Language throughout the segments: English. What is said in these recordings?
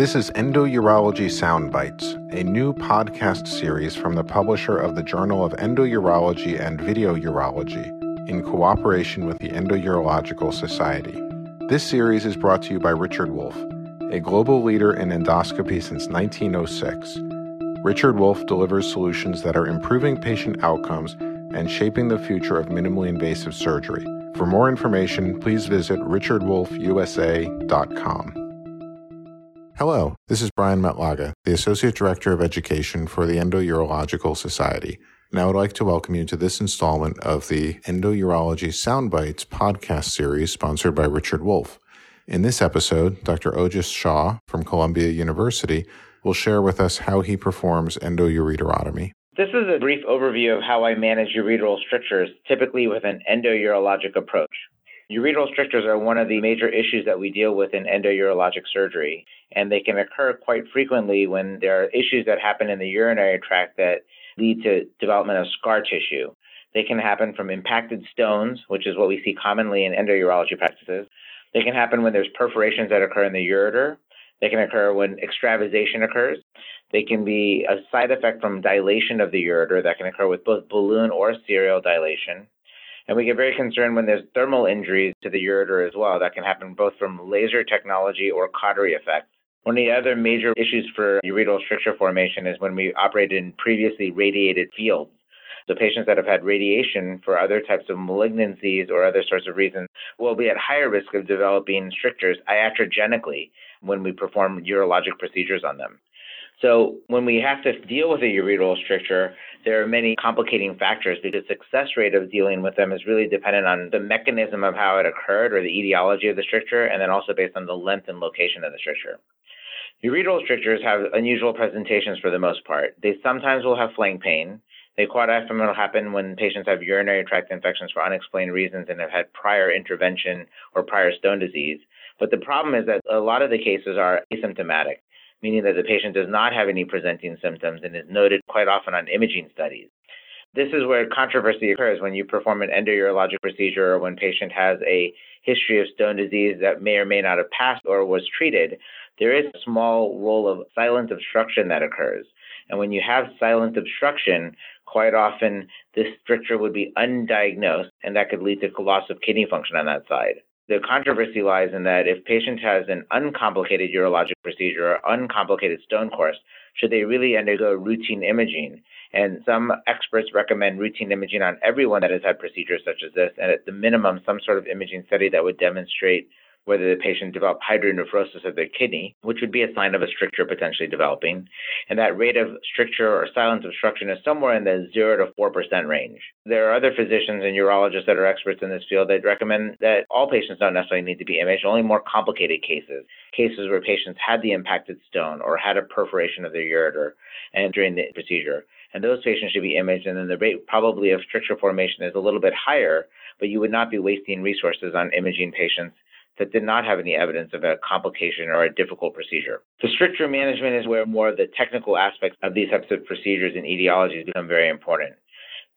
This is Endourology Soundbites, a new podcast series from the publisher of the Journal of Endourology and Video Urology in cooperation with the Endourological Society. This series is brought to you by Richard Wolf, a global leader in endoscopy since 1906. Richard Wolf delivers solutions that are improving patient outcomes and shaping the future of minimally invasive surgery. For more information, please visit richardwolfusa.com. Hello, this is Brian Matlaga, the Associate Director of Education for the Endourological Society. And I would like to welcome you to this installment of the Endourology Soundbites podcast series sponsored by Richard Wolf. In this episode, Dr. Ojas Shah from Columbia University will share with us how he performs endoureterotomy. This is a brief overview of how I manage ureteral strictures, typically with an endourologic approach. Ureteral strictures are one of the major issues that we deal with in endourologic surgery, and they can occur quite frequently when there are issues that happen in the urinary tract that lead to development of scar tissue. They can happen from impacted stones, which is what we see commonly in endourology practices. They can happen when there's perforations that occur in the ureter. They can occur when extravasation occurs. They can be a side effect from dilation of the ureter that can occur with both balloon or serial dilation. And we get very concerned when there's thermal injuries to the ureter as well. That can happen both from laser technology or cautery effects. One of the other major issues for ureteral stricture formation is when we operate in previously radiated fields. So patients that have had radiation for other types of malignancies or other sorts of reasons will be at higher risk of developing strictures iatrogenically when we perform urologic procedures on them. So when we have to deal with a ureteral stricture, there are many complicating factors because the success rate of dealing with them is really dependent on the mechanism of how it occurred or the etiology of the stricture, and then also based on the length and location of the stricture. Ureteral strictures have unusual presentations for the most part. They sometimes will have flank pain. They quite often will happen when patients have urinary tract infections for unexplained reasons and have had prior intervention or prior stone disease. But the problem is that a lot of the cases are asymptomatic meaning that the patient does not have any presenting symptoms and is noted quite often on imaging studies. This is where controversy occurs when you perform an endourologic procedure or when patient has a history of stone disease that may or may not have passed or was treated. There is a small role of silent obstruction that occurs. And when you have silent obstruction, quite often this stricture would be undiagnosed, and that could lead to loss of kidney function on that side. The controversy lies in that if patient has an uncomplicated urologic procedure or uncomplicated stone course, should they really undergo routine imaging? And some experts recommend routine imaging on everyone that has had procedures such as this, and at the minimum, some sort of imaging study that would demonstrate whether the patient developed hydronephrosis of their kidney, which would be a sign of a stricture potentially developing. And that rate of stricture or silent obstruction is somewhere in the 0 to 4% range. There are other physicians and urologists that are experts in this field that recommend that all patients don't necessarily need to be imaged, only more complicated cases, cases where patients had the impacted stone or had a perforation of their ureter and during the procedure. And those patients should be imaged, and then the rate probably of stricture formation is a little bit higher, but you would not be wasting resources on imaging patients that did not have any evidence of a complication or a difficult procedure. The stricture management is where more of the technical aspects of these types of procedures and etiologies become very important.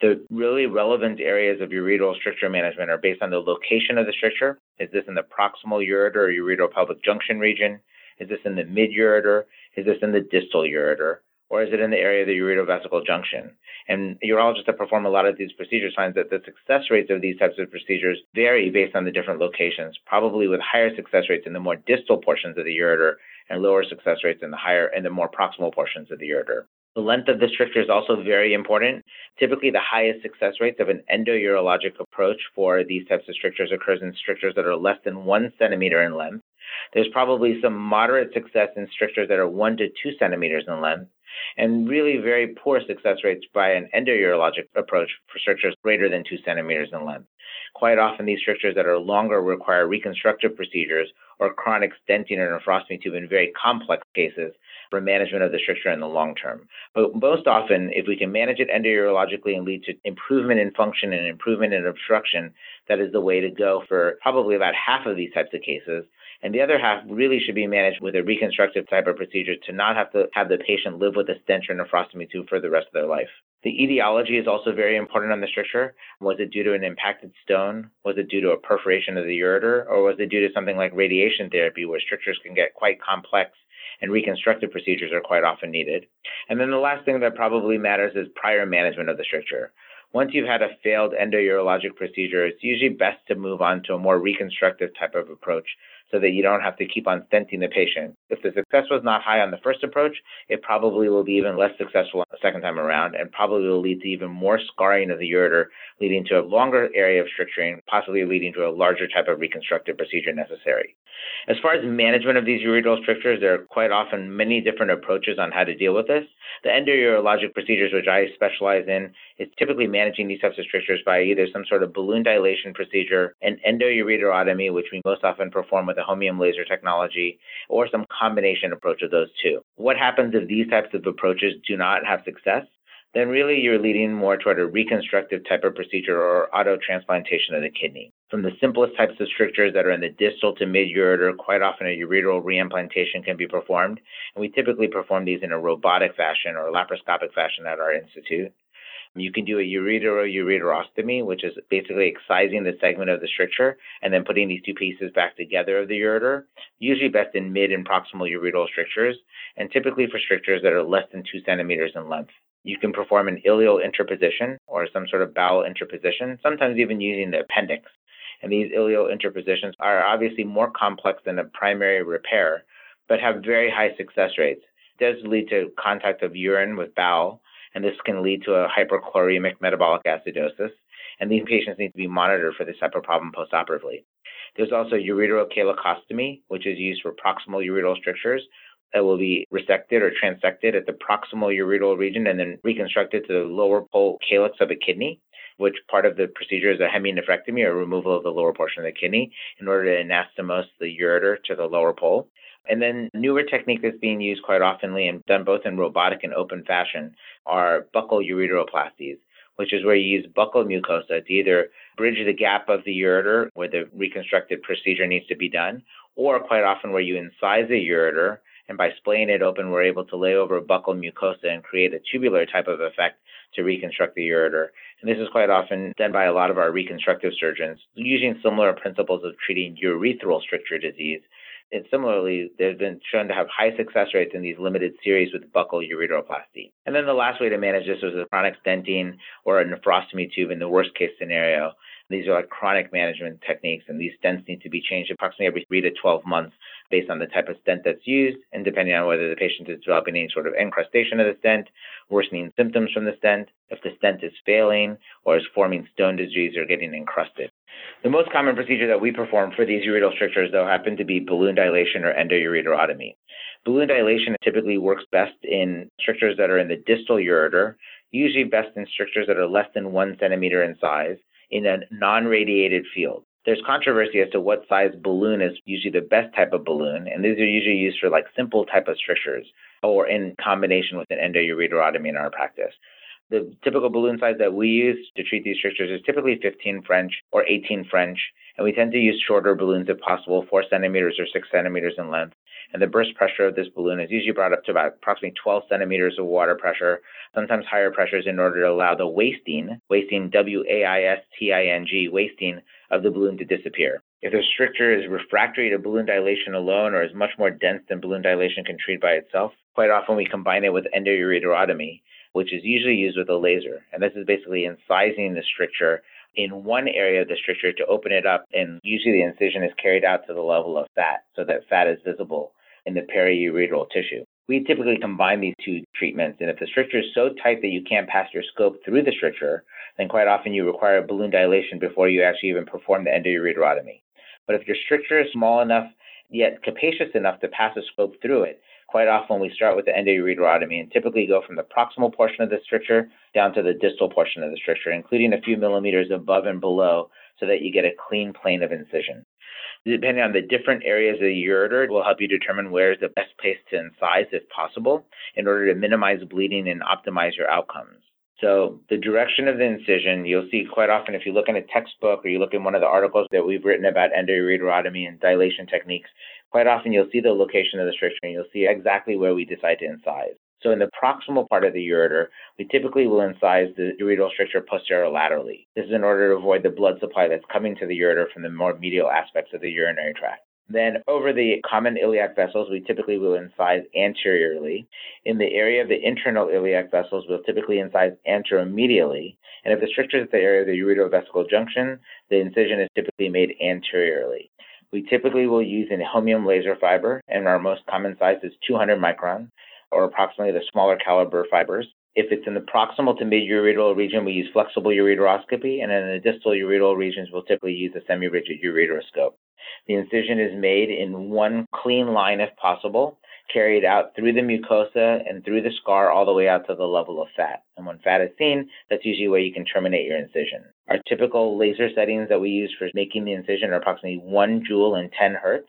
The really relevant areas of ureteral stricture management are based on the location of the stricture. Is this in the proximal ureter or ureteropelvic junction region? Is this in the mid ureter? Is this in the distal ureter? Or is it in the area of the ureterovesical junction? And urologists that perform a lot of these procedures find that the success rates of these types of procedures vary based on the different locations, probably with higher success rates in the more distal portions of the ureter and lower success rates in the higher and the more proximal portions of the ureter. The length of the stricture is also very important. Typically, the highest success rates of an endourologic approach for these types of strictures occurs in strictures that are less than one centimeter in length. There's probably some moderate success in strictures that are one to two centimeters in length and really very poor success rates by an endourologic approach for strictures greater than two centimeters in length. Quite often, these strictures that are longer require reconstructive procedures or chronic stenting or nephrostomy tube in very complex cases for management of the stricture in the long term. But most often, if we can manage it endourologically and lead to improvement in function and improvement in obstruction, that is the way to go for probably about half of these types of cases. And the other half really should be managed with a reconstructive type of procedure to not have to have the patient live with a stent or nephrostomy tube for the rest of their life. The etiology is also very important on the stricture. Was it due to an impacted stone? Was it due to a perforation of the ureter? Or was it due to something like radiation therapy where strictures can get quite complex and reconstructive procedures are quite often needed? And then the last thing that probably matters is prior management of the stricture. Once you've had a failed endourologic procedure, it's usually best to move on to a more reconstructive type of approach so that you don't have to keep on stenting the patient. If the success was not high on the first approach, it probably will be even less successful the second time around and probably will lead to even more scarring of the ureter, leading to a longer area of stricturing, possibly leading to a larger type of reconstructive procedure necessary. As far as management of these ureteral strictures, there are quite often many different approaches on how to deal with this. The endourologic procedures, which I specialize in, is typically managing these types of strictures by either some sort of balloon dilation procedure, an endoureterotomy, which we most often perform with a holmium laser technology, or some combination approach of those two. What happens if these types of approaches do not have success? Then really you're leading more toward a reconstructive type of procedure or auto transplantation of the kidney. From the simplest types of strictures that are in the distal to mid ureter, quite often a ureteral reimplantation can be performed, and we typically perform these in a robotic fashion or laparoscopic fashion at our institute. You can do a ureteroureterostomy, which is basically excising the segment of the stricture and then putting these two pieces back together of the ureter, usually best in mid and proximal ureteral strictures, and typically for strictures that are less than two centimeters in length. You can perform an ileal interposition or some sort of bowel interposition, sometimes even using the appendix. And these ileal interpositions are obviously more complex than a primary repair, but have very high success rates. It does lead to contact of urine with bowel, and this can lead to a hyperchloremic metabolic acidosis. And these patients need to be monitored for this type of problem postoperatively. There's also ureterocalycostomy, which is used for proximal ureteral strictures that will be resected or transected at the proximal ureteral region and then reconstructed to the lower pole calyx of a kidney, which part of the procedure is a heminephrectomy or removal of the lower portion of the kidney in order to anastomose the ureter to the lower pole. And then newer technique that's being used quite oftenly and done both in robotic and open fashion are buccal ureteroplasties, which is where you use buccal mucosa to either bridge the gap of the ureter where the reconstructed procedure needs to be done, or quite often where you incise the ureter and by splaying it open, we're able to lay over buccal mucosa and create a tubular type of effect to reconstruct the ureter. And this is quite often done by a lot of our reconstructive surgeons using similar principles of treating urethral stricture disease and similarly, they've been shown to have high success rates in these limited series with buccal ureteroplasty. And then the last way to manage this was a chronic stenting or a nephrostomy tube in the worst case scenario. These are like chronic management techniques, and these stents need to be changed approximately every three to 12 months based on the type of stent that's used and depending on whether the patient is developing any sort of encrustation of the stent, worsening symptoms from the stent, if the stent is failing or is forming stone disease or getting encrusted. The most common procedure that we perform for these ureteral strictures, though, happen to be balloon dilation or endoureterotomy. Balloon dilation typically works best in strictures that are in the distal ureter, usually best in strictures that are less than one centimeter in size, in a non-radiated field. There's controversy as to what size balloon is usually the best type of balloon, and these are usually used for like simple type of strictures or in combination with an endoureterotomy in our practice. The typical balloon size that we use to treat these strictures is typically 15 French or 18 French, and we tend to use shorter balloons if possible, 4 centimeters or 6 centimeters in length. And the burst pressure of this balloon is usually brought up to about approximately 12 centimeters of water pressure, sometimes higher pressures in order to allow the waisting, waisting W A I S T I N G, waisting of the balloon to disappear. If the stricture is refractory to balloon dilation alone or is much more dense than balloon dilation can treat by itself, quite often we combine it with endoureterotomy, which is usually used with a laser. And this is basically incising the stricture in one area of the stricture to open it up, and usually the incision is carried out to the level of fat so that fat is visible in the periureteral tissue. We typically combine these two treatments, and if the stricture is so tight that you can't pass your scope through the stricture, then quite often you require a balloon dilation before you actually even perform the endoureterotomy. But if your stricture is small enough, yet capacious enough to pass a scope through it, quite often we start with the endoureterotomy and typically go from the proximal portion of the stricture down to the distal portion of the stricture, including a few millimeters above and below so that you get a clean plane of incision. Depending on the different areas of the ureter, it will help you determine where is the best place to incise if possible in order to minimize bleeding and optimize your outcomes. So the direction of the incision, you'll see quite often if you look in a textbook or you look in one of the articles that we've written about endoureterotomy and dilation techniques, quite often you'll see the location of the stricture and you'll see exactly where we decide to incise. So in the proximal part of the ureter, we typically will incise the ureteral stricture posterolaterally. This is in order to avoid the blood supply that's coming to the ureter from the more medial aspects of the urinary tract. Then over the common iliac vessels, we typically will incise anteriorly. In the area of the internal iliac vessels, we'll typically incise anteromedially. And if the stricture is at the area of the ureterovesical junction, the incision is typically made anteriorly. We typically will use an holmium laser fiber, and our most common size is 200 micron, or approximately the smaller caliber fibers. If it's in the proximal to mid-ureteral region, we use flexible ureteroscopy, and in the distal ureteral regions, we'll typically use a semi-rigid ureteroscope. The incision is made in one clean line if possible, carried out through the mucosa and through the scar all the way out to the level of fat. And when fat is seen, that's usually where you can terminate your incision. Our typical laser settings that we use for making the incision are approximately 1 joule and 10 hertz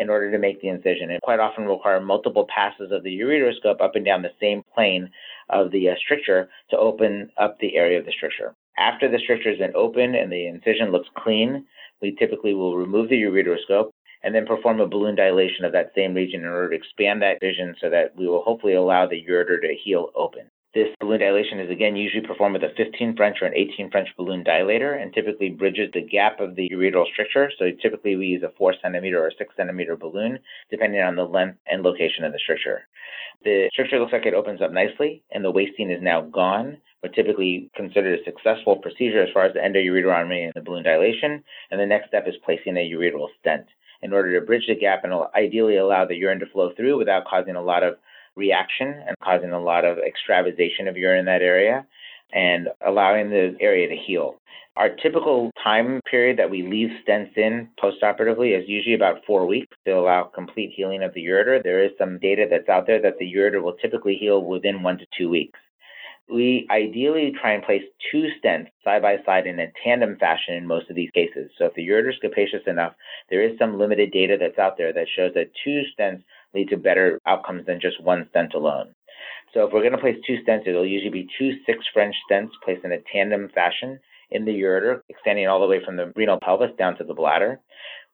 in order to make the incision. And quite often require multiple passes of the ureteroscope up and down the same plane of the uh, stricture to open up the area of the stricture. After the stricture has been opened and the incision looks clean, we typically will remove the ureteroscope and then perform a balloon dilation of that same region in order to expand that vision so that we will hopefully allow the ureter to heal open. This balloon dilation is again usually performed with a 15 French or an 18 French balloon dilator and typically bridges the gap of the ureteral stricture. So typically we use a 4 centimeter or 6 centimeter balloon depending on the length and location of the stricture. The stricture looks like it opens up nicely and the waisting is now gone, but typically considered a successful procedure as far as the endoureterotomy and the balloon dilation. And the next step is placing a ureteral stent in order to bridge the gap and ideally allow the urine to flow through without causing a lot of reaction and causing a lot of extravasation of urine in that area and allowing the area to heal. Our typical time period that we leave stents in postoperatively is usually about four weeks to allow complete healing of the ureter. There is some data that's out there that the ureter will typically heal within one to two weeks. We ideally try and place two stents side by side in a tandem fashion in most of these cases. So if the ureter is capacious enough, there is some limited data that's out there that shows that two stents lead to better outcomes than just one stent alone. So if we're going to place two stents, it'll usually be two six French stents placed in a tandem fashion in the ureter, extending all the way from the renal pelvis down to the bladder.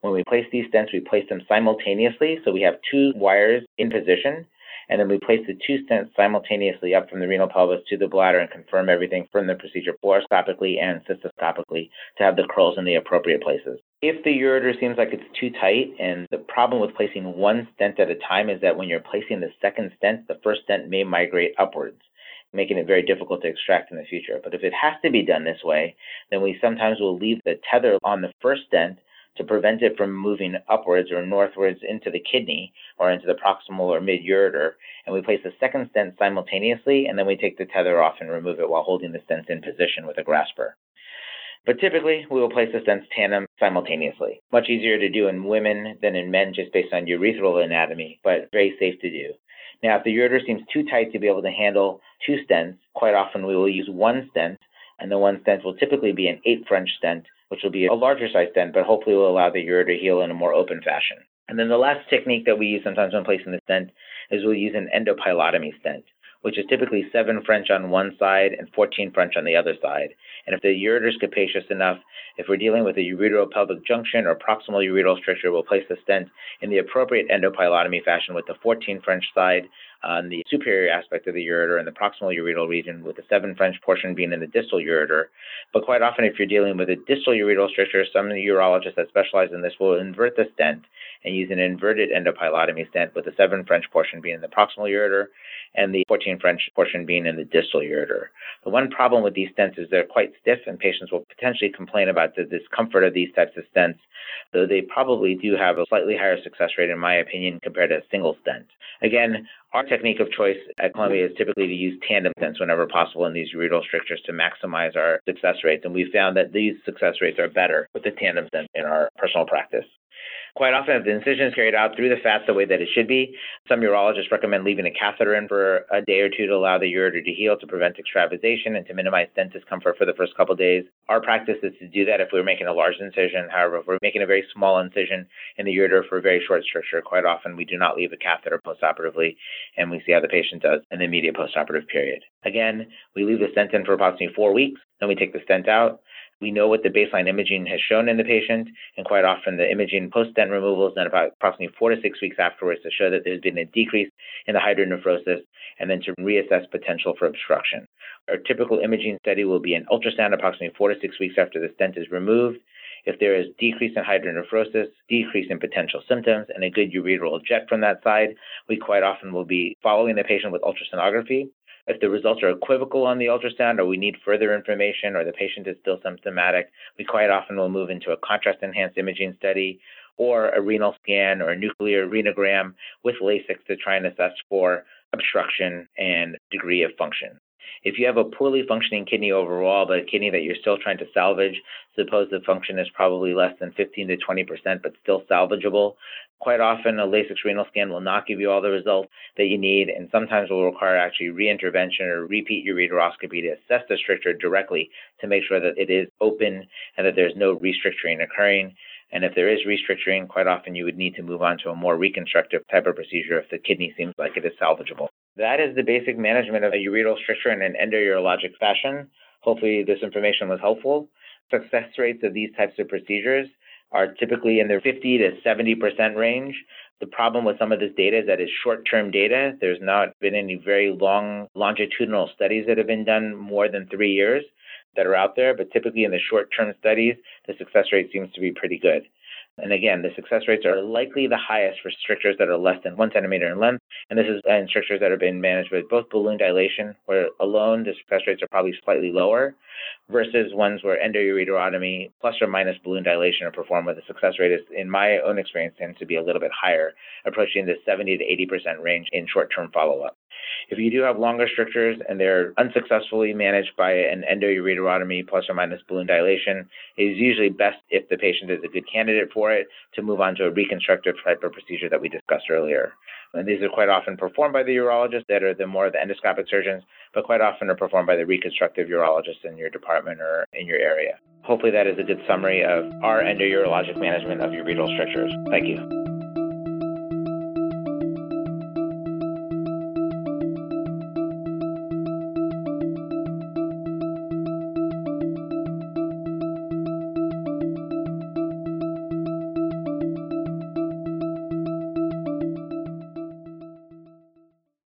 When we place these stents, we place them simultaneously, so we have two wires in position and then we place the two stents simultaneously up from the renal pelvis to the bladder and confirm everything from the procedure fluoroscopically and cystoscopically to have the curls in the appropriate places. If the ureter seems like it's too tight, and the problem with placing one stent at a time is that when you're placing the second stent, the first stent may migrate upwards making it very difficult to extract in the future. But if it has to be done this way, then we sometimes will leave the tether on the first stent to prevent it from moving upwards or northwards into the kidney or into the proximal or mid ureter. And we place the second stent simultaneously, and then we take the tether off and remove it while holding the stent in position with a grasper. But typically, we will place the stents tandem simultaneously. Much easier to do in women than in men just based on urethral anatomy, but very safe to do. Now, if the ureter seems too tight to be able to handle two stents, quite often we will use one stent, and the one stent will typically be an 8 French stent which will be a larger size stent, but hopefully will allow the ureter to heal in a more open fashion. And then the last technique that we use sometimes when placing the stent is we'll use an endopyelotomy stent, which is typically 7 French on one side and 14 French on the other side. And if the ureter is capacious enough, if we're dealing with a ureteropelvic junction or proximal ureteral stricture, we'll place the stent in the appropriate endopyelotomy fashion with the 14 French side on the superior aspect of the ureter and the proximal ureteral region, with the 7 French portion being in the distal ureter. But quite often, if you're dealing with a distal ureteral stricture, some urologists that specialize in this will invert the stent and use an inverted endopyelotomy stent with the 7 French portion being in the proximal ureter and the 14 French portion being in the distal ureter. The one problem with these stents is they're quite stiff, and patients will potentially complain about the discomfort of these types of stents, though they probably do have a slightly higher success rate, in my opinion, compared to a single stent. Again, our technique of choice at Columbia is typically to use tandem stents whenever possible in these ureteral strictures to maximize our success rates, and we've found that these success rates are better with the tandem stent in our personal practice. Quite often, if the incision is carried out through the fat the way that it should be, some urologists recommend leaving a catheter in for a day or two to allow the ureter to heal to prevent extravasation and to minimize stent discomfort for the first couple days. Our practice is to do that if we're making a large incision. However, if we're making a very small incision in the ureter for a very short stricture, quite often we do not leave a catheter postoperatively, and we see how the patient does in the immediate postoperative period. Again, we leave the stent in for approximately four weeks, then we take the stent out. We know what the baseline imaging has shown in the patient, and quite often the imaging post stent removal is done about approximately four to six weeks afterwards to show that there's been a decrease in the hydronephrosis and then to reassess potential for obstruction. Our typical imaging study will be an ultrasound approximately four to six weeks after the stent is removed. If there is decrease in hydronephrosis, decrease in potential symptoms, and a good ureteral jet from that side, we quite often will be following the patient with ultrasonography if the results are equivocal on the ultrasound or we need further information or the patient is still symptomatic, we quite often will move into a contrast enhanced imaging study or a renal scan or a nuclear renogram with Lasix to try and assess for obstruction and degree of function. If you have a poorly functioning kidney overall, but a kidney that you're still trying to salvage, suppose the function is probably less than 15 to 20%, but still salvageable, quite often a Lasix renal scan will not give you all the results that you need, and sometimes will require actually reintervention or repeat ureteroscopy to assess the stricture directly to make sure that it is open and that there's no restricturing occurring. And if there is restricturing, quite often you would need to move on to a more reconstructive type of procedure if the kidney seems like it is salvageable. That is the basic management of a ureteral stricture in an endourologic fashion. Hopefully, this information was helpful. Success rates of these types of procedures are typically in the 50 to 70% range. The problem with some of this data is that it's short term data. There's not been any very long longitudinal studies that have been done more than three years that are out there, but typically in the short term studies, the success rate seems to be pretty good. And again, the success rates are likely the highest for strictures that are less than one centimeter in length. And this is in strictures that have been managed with both balloon dilation, where alone the success rates are probably slightly lower, versus ones where endoureterotomy plus or minus balloon dilation are performed where the success rate is, in my own experience, tends to be a little bit higher, approaching the 70 to 80% range in short term follow up. If you do have longer strictures and they're unsuccessfully managed by an endoureterotomy plus or minus balloon dilation, it is usually best if the patient is a good candidate for it to move on to a reconstructive type of procedure that we discussed earlier. And these are quite often performed by the urologists that are the more of the endoscopic surgeons, but quite often are performed by the reconstructive urologists in your department or in your area. Hopefully that is a good summary of our endourologic management of ureteral strictures. Thank you.